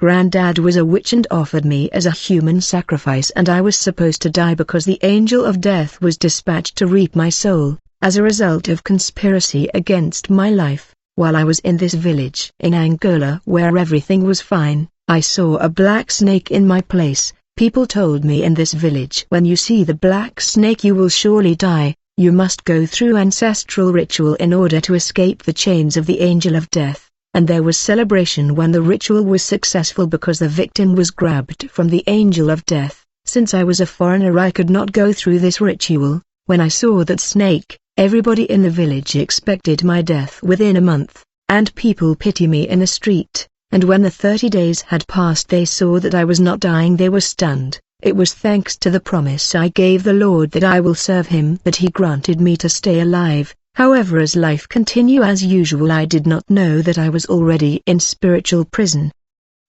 Granddad was a witch and offered me as a human sacrifice and I was supposed to die because the angel of death was dispatched to reap my soul, as a result of conspiracy against my life. While I was in this village in Angola where everything was fine, I saw a black snake in my place. People told me in this village when you see the black snake you will surely die, you must go through ancestral ritual in order to escape the chains of the angel of death and there was celebration when the ritual was successful because the victim was grabbed from the angel of death. Since I was a foreigner I could not go through this ritual. When I saw that snake, everybody in the village expected my death within a month, and people pity me in the street, and when the 30 days had passed they saw that I was not dying they were stunned. It was thanks to the promise I gave the Lord that I will serve him that he granted me to stay alive, However as life continue as usual I did not know that I was already in spiritual prison.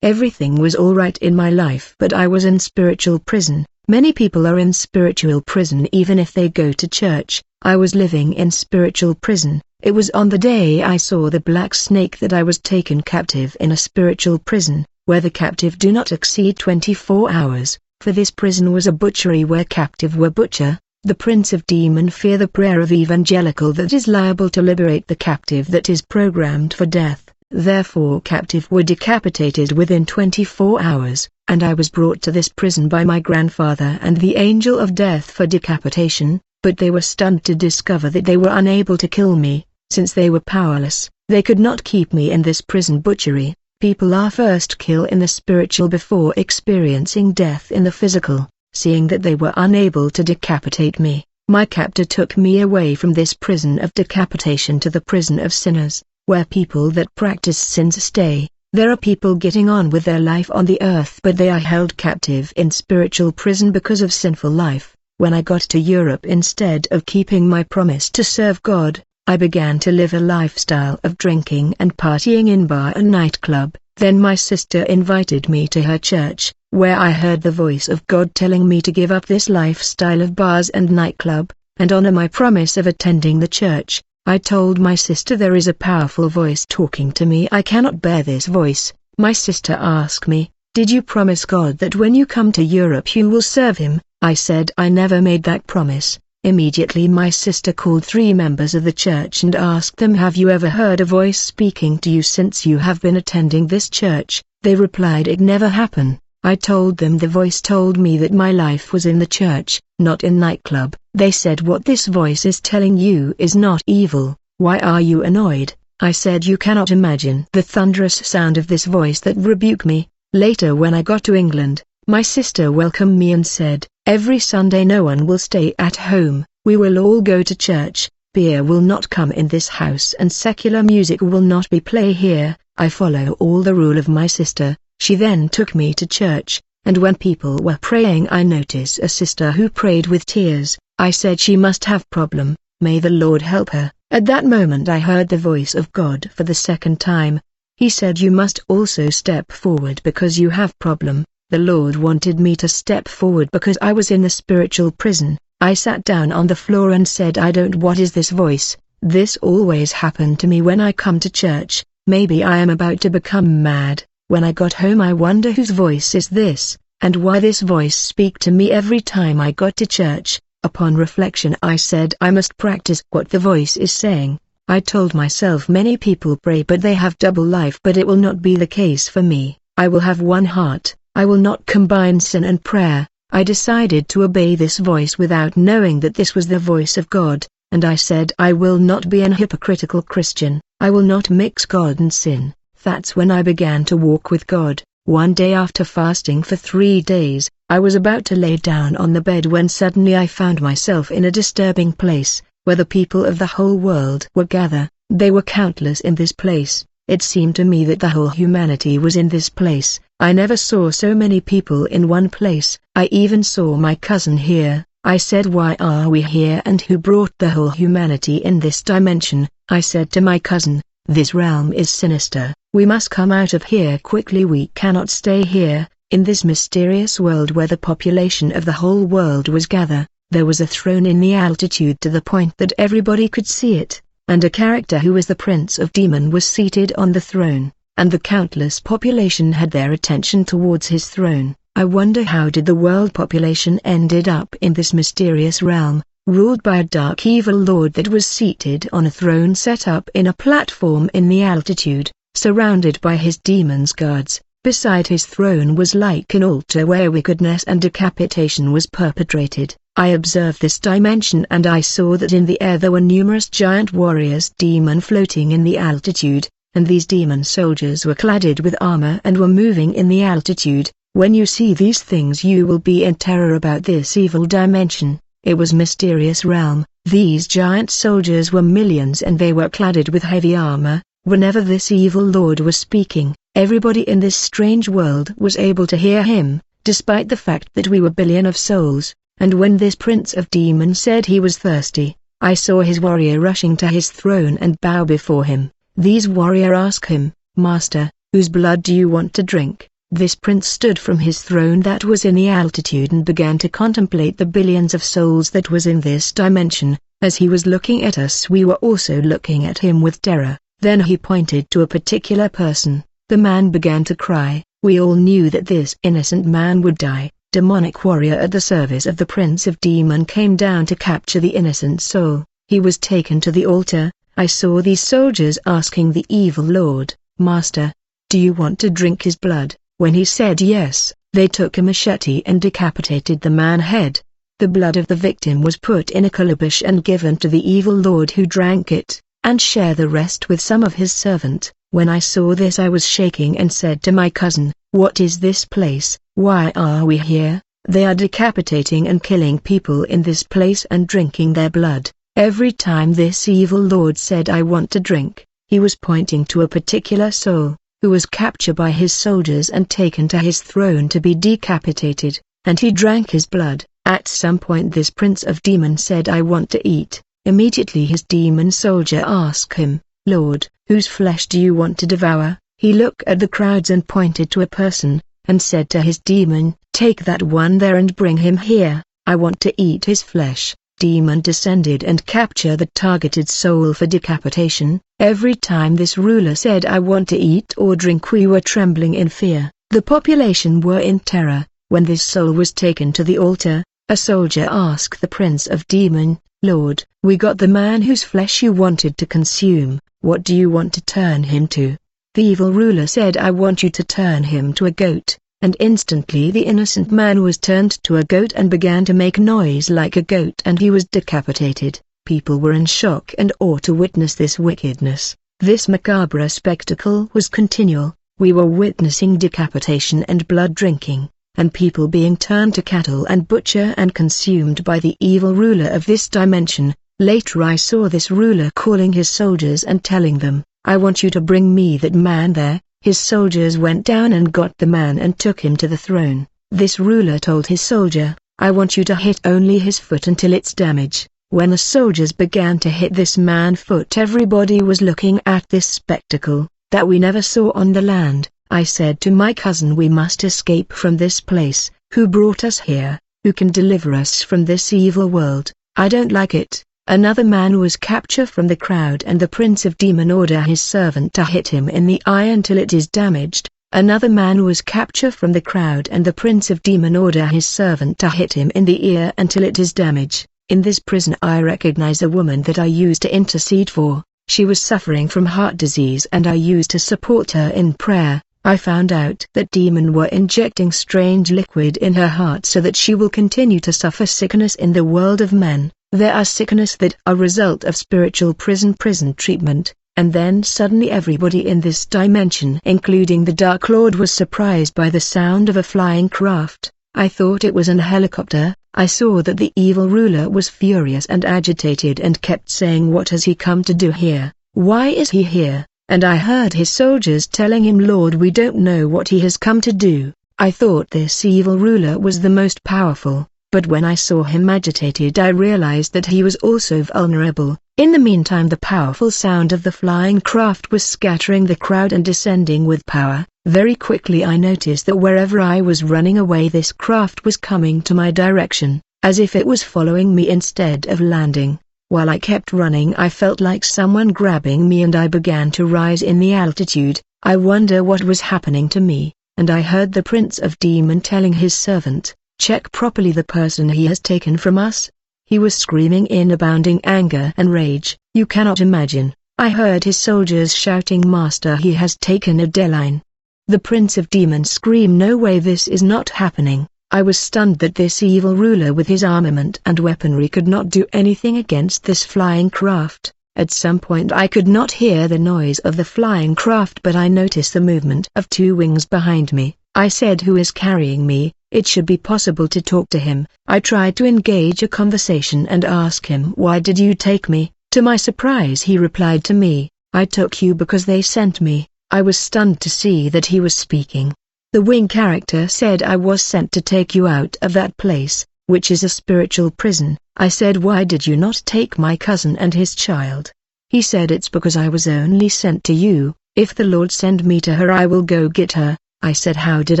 Everything was alright in my life but I was in spiritual prison. Many people are in spiritual prison even if they go to church. I was living in spiritual prison. It was on the day I saw the black snake that I was taken captive in a spiritual prison, where the captive do not exceed 24 hours, for this prison was a butchery where captive were butcher, the prince of demon fear the prayer of evangelical that is liable to liberate the captive that is programmed for death. Therefore captive were decapitated within 24 hours, and I was brought to this prison by my grandfather and the angel of death for decapitation, but they were stunned to discover that they were unable to kill me, since they were powerless, they could not keep me in this prison butchery. People are first kill in the spiritual before experiencing death in the physical. Seeing that they were unable to decapitate me, my captor took me away from this prison of decapitation to the prison of sinners, where people that practice sins stay. There are people getting on with their life on the earth but they are held captive in spiritual prison because of sinful life. When I got to Europe instead of keeping my promise to serve God, I began to live a lifestyle of drinking and partying in bar and nightclub. Then my sister invited me to her church, where I heard the voice of God telling me to give up this lifestyle of bars and nightclub, and honor my promise of attending the church. I told my sister there is a powerful voice talking to me I cannot bear this voice. My sister asked me, did you promise God that when you come to Europe you will serve him? I said I never made that promise. Immediately my sister called three members of the church and asked them have you ever heard a voice speaking to you since you have been attending this church? They replied it never happened. I told them the voice told me that my life was in the church, not in nightclub. They said what this voice is telling you is not evil, why are you annoyed? I said you cannot imagine the thunderous sound of this voice that rebuke me. Later when I got to England, my sister welcomed me and said, every Sunday no one will stay at home, we will all go to church, beer will not come in this house and secular music will not be play here, I follow all the rule of my sister, she then took me to church, and when people were praying I noticed a sister who prayed with tears. I said she must have problem, may the Lord help her. At that moment I heard the voice of God for the second time. He said you must also step forward because you have problem. The Lord wanted me to step forward because I was in the spiritual prison. I sat down on the floor and said I don't what is this voice, this always happened to me when I come to church, maybe I am about to become mad. When I got home I wonder whose voice is this, and why this voice speak to me every time I got to church. Upon reflection I said I must practice what the voice is saying. I told myself many people pray but they have double life but it will not be the case for me. I will have one heart, I will not combine sin and prayer. I decided to obey this voice without knowing that this was the voice of God, and I said I will not be an hypocritical Christian, I will not mix God and sin. That's when I began to walk with God. One day after fasting for three days, I was about to lay down on the bed when suddenly I found myself in a disturbing place, where the people of the whole world were gathered. They were countless in this place. It seemed to me that the whole humanity was in this place. I never saw so many people in one place. I even saw my cousin here. I said why are we here and who brought the whole humanity in this dimension? I said to my cousin, this realm is sinister. We must come out of here quickly we cannot stay here, in this mysterious world where the population of the whole world was gathered, there was a throne in the altitude to the point that everybody could see it, and a character who was the prince of demon was seated on the throne. and the countless population had their attention towards his throne. I wonder how did the world population ended up in this mysterious realm, ruled by a dark evil lord that was seated on a throne set up in a platform in the altitude, surrounded by his demons guards. Beside his throne was like an altar where wickedness and decapitation was perpetrated. I observed this dimension and I saw that in the air there were numerous giant warriors demon floating in the altitude, and these demon soldiers were cladded with armor and were moving in the altitude. When you see these things you will be in terror about this evil dimension. It was mysterious realm. These giant soldiers were millions and they were cladded with heavy armor. Whenever this evil lord was speaking, everybody in this strange world was able to hear him, despite the fact that we were billion of souls. And when this prince of demons said he was thirsty, I saw his warrior rushing to his throne and bow before him. These warrior ask him, Master, whose blood do you want to drink? This prince stood from his throne that was in the altitude and began to contemplate the billions of souls that was in this dimension. As he was looking at us we were also looking at him with terror. Then he pointed to a particular person. The man began to cry. We all knew that this innocent man would die. Demonic warrior at the service of the prince of demon came down to capture the innocent soul. He was taken to the altar, I saw these soldiers asking the evil lord, Master, do you want to drink his blood? When he said yes, they took a machete and decapitated the man head. The blood of the victim was put in a calabash and given to the evil lord who drank it, and share the rest with some of his servant. When I saw this I was shaking and said to my cousin, What is this place, why are we here? They are decapitating and killing people in this place and drinking their blood. Every time this evil lord said I want to drink, he was pointing to a particular soul, who was captured by his soldiers and taken to his throne to be decapitated, and he drank his blood. At some point this prince of demons said I want to eat. Immediately his demon soldier asked him, Lord, whose flesh do you want to devour? He looked at the crowds and pointed to a person, and said to his demon, Take that one there and bring him here, I want to eat his flesh demon descended and capture the targeted soul for decapitation. Every time this ruler said I want to eat or drink we were trembling in fear. The population were in terror. When this soul was taken to the altar, a soldier asked the prince of demon, Lord, we got the man whose flesh you wanted to consume, what do you want to turn him to? The evil ruler said I want you to turn him to a goat and instantly the innocent man was turned to a goat and began to make noise like a goat and he was decapitated. People were in shock and awe to witness this wickedness. This macabre spectacle was continual. We were witnessing decapitation and blood drinking, and people being turned to cattle and butcher and consumed by the evil ruler of this dimension. Later I saw this ruler calling his soldiers and telling them, I want you to bring me that man there, his soldiers went down and got the man and took him to the throne. This ruler told his soldier, I want you to hit only his foot until it's damaged. When the soldiers began to hit this man's foot everybody was looking at this spectacle, that we never saw on the land. I said to my cousin we must escape from this place, who brought us here, who can deliver us from this evil world, I don't like it. Another man was captured from the crowd and the prince of demon order his servant to hit him in the eye until it is damaged. Another man was captured from the crowd and the prince of demon order his servant to hit him in the ear until it is damaged. In this prison I recognize a woman that I used to intercede for. She was suffering from heart disease and I used to support her in prayer. I found out that demon were injecting strange liquid in her heart so that she will continue to suffer sickness in the world of men. There are sickness that are result of spiritual prison prison treatment, and then suddenly everybody in this dimension including the Dark Lord was surprised by the sound of a flying craft. I thought it was an helicopter, I saw that the evil ruler was furious and agitated and kept saying what has he come to do here, why is he here, and I heard his soldiers telling him Lord we don't know what he has come to do. I thought this evil ruler was the most powerful, but when I saw him agitated I realized that he was also vulnerable. In the meantime the powerful sound of the flying craft was scattering the crowd and descending with power. Very quickly I noticed that wherever I was running away this craft was coming to my direction, as if it was following me instead of landing. While I kept running I felt like someone grabbing me and I began to rise in the altitude, I wonder what was happening to me, and I heard the Prince of Demon telling his servant, check properly the person he has taken from us. He was screaming in abounding anger and rage, you cannot imagine, I heard his soldiers shouting Master he has taken Adeline. The Prince of Demons screamed no way this is not happening. I was stunned that this evil ruler with his armament and weaponry could not do anything against this flying craft. At some point I could not hear the noise of the flying craft but I noticed the movement of two wings behind me. I said who is carrying me, it should be possible to talk to him. I tried to engage a conversation and ask him why did you take me, to my surprise he replied to me, I took you because they sent me. I was stunned to see that he was speaking. The wing character said I was sent to take you out of that place, which is a spiritual prison. I said why did you not take my cousin and his child? He said it's because I was only sent to you, if the Lord send me to her I will go get her. I said how did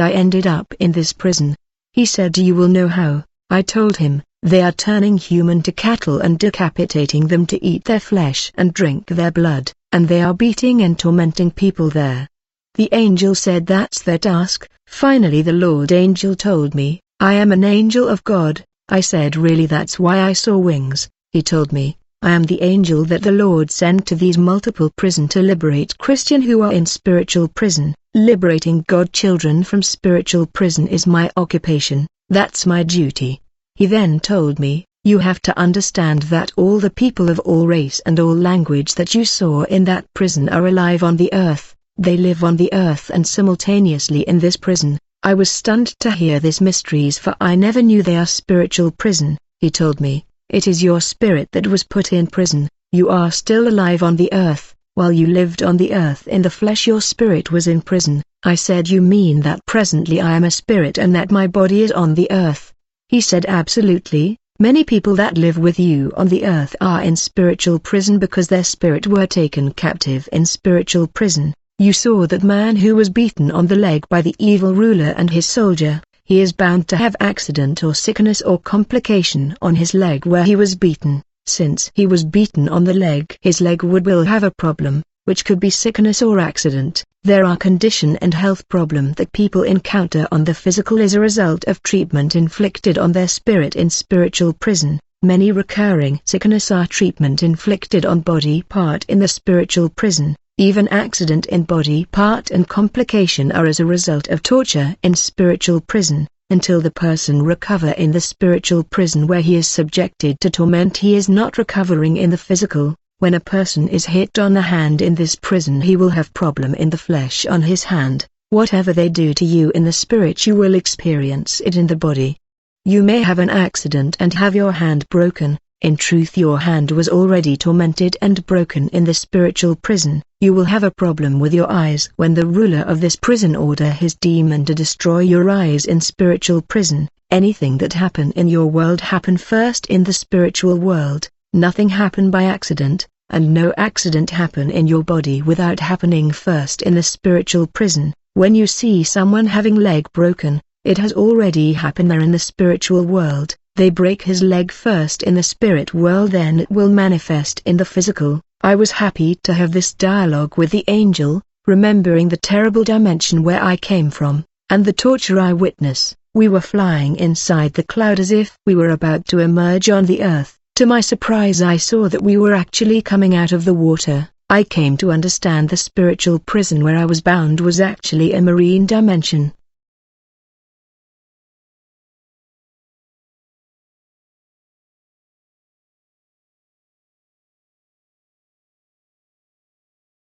I ended up in this prison? He said you will know how. I told him, they are turning human to cattle and decapitating them to eat their flesh and drink their blood, and they are beating and tormenting people there. The angel said that's their task. Finally the Lord angel told me, I am an angel of God. I said really that's why I saw wings. He told me, I am the angel that the Lord sent to these multiple prison to liberate Christian who are in spiritual prison. Liberating God children from spiritual prison is my occupation, that's my duty. He then told me, you have to understand that all the people of all race and all language that you saw in that prison are alive on the earth, they live on the earth and simultaneously in this prison. I was stunned to hear this mysteries for I never knew they are spiritual prison, he told me, it is your spirit that was put in prison, you are still alive on the earth, while you lived on the earth in the flesh your spirit was in prison. I said you mean that presently I am a spirit and that my body is on the earth. He said absolutely, many people that live with you on the earth are in spiritual prison because their spirit were taken captive in spiritual prison. You saw that man who was beaten on the leg by the evil ruler and his soldier, he is bound to have accident or sickness or complication on his leg where he was beaten. Since he was beaten on the leg his leg would will have a problem, which could be sickness or accident. There are condition and health problem that people encounter on the physical as a result of treatment inflicted on their spirit in spiritual prison. Many recurring sickness are treatment inflicted on body part in the spiritual prison. Even accident in body part and complication are as a result of torture in spiritual prison. Until the person recover in the spiritual prison where he is subjected to torment he is not recovering in the physical. When a person is hit on the hand in this prison he will have problem in the flesh on his hand. Whatever they do to you in the spirit you will experience it in the body. You may have an accident and have your hand broken. In truth your hand was already tormented and broken in the spiritual prison. You will have a problem with your eyes when the ruler of this prison order his demon to destroy your eyes in spiritual prison. Anything that happen in your world happen first in the spiritual world. Nothing happen by accident, and no accident happen in your body without happening first in the spiritual prison. When you see someone having leg broken, it has already happened there in the spiritual world. They break his leg first in the spirit world then it will manifest in the physical. I was happy to have this dialogue with the angel, remembering the terrible dimension where I came from, and the torture I witness. We were flying inside the cloud as if we were about to emerge on the earth. To my surprise I saw that we were actually coming out of the water. I came to understand the spiritual prison where I was bound was actually a marine dimension.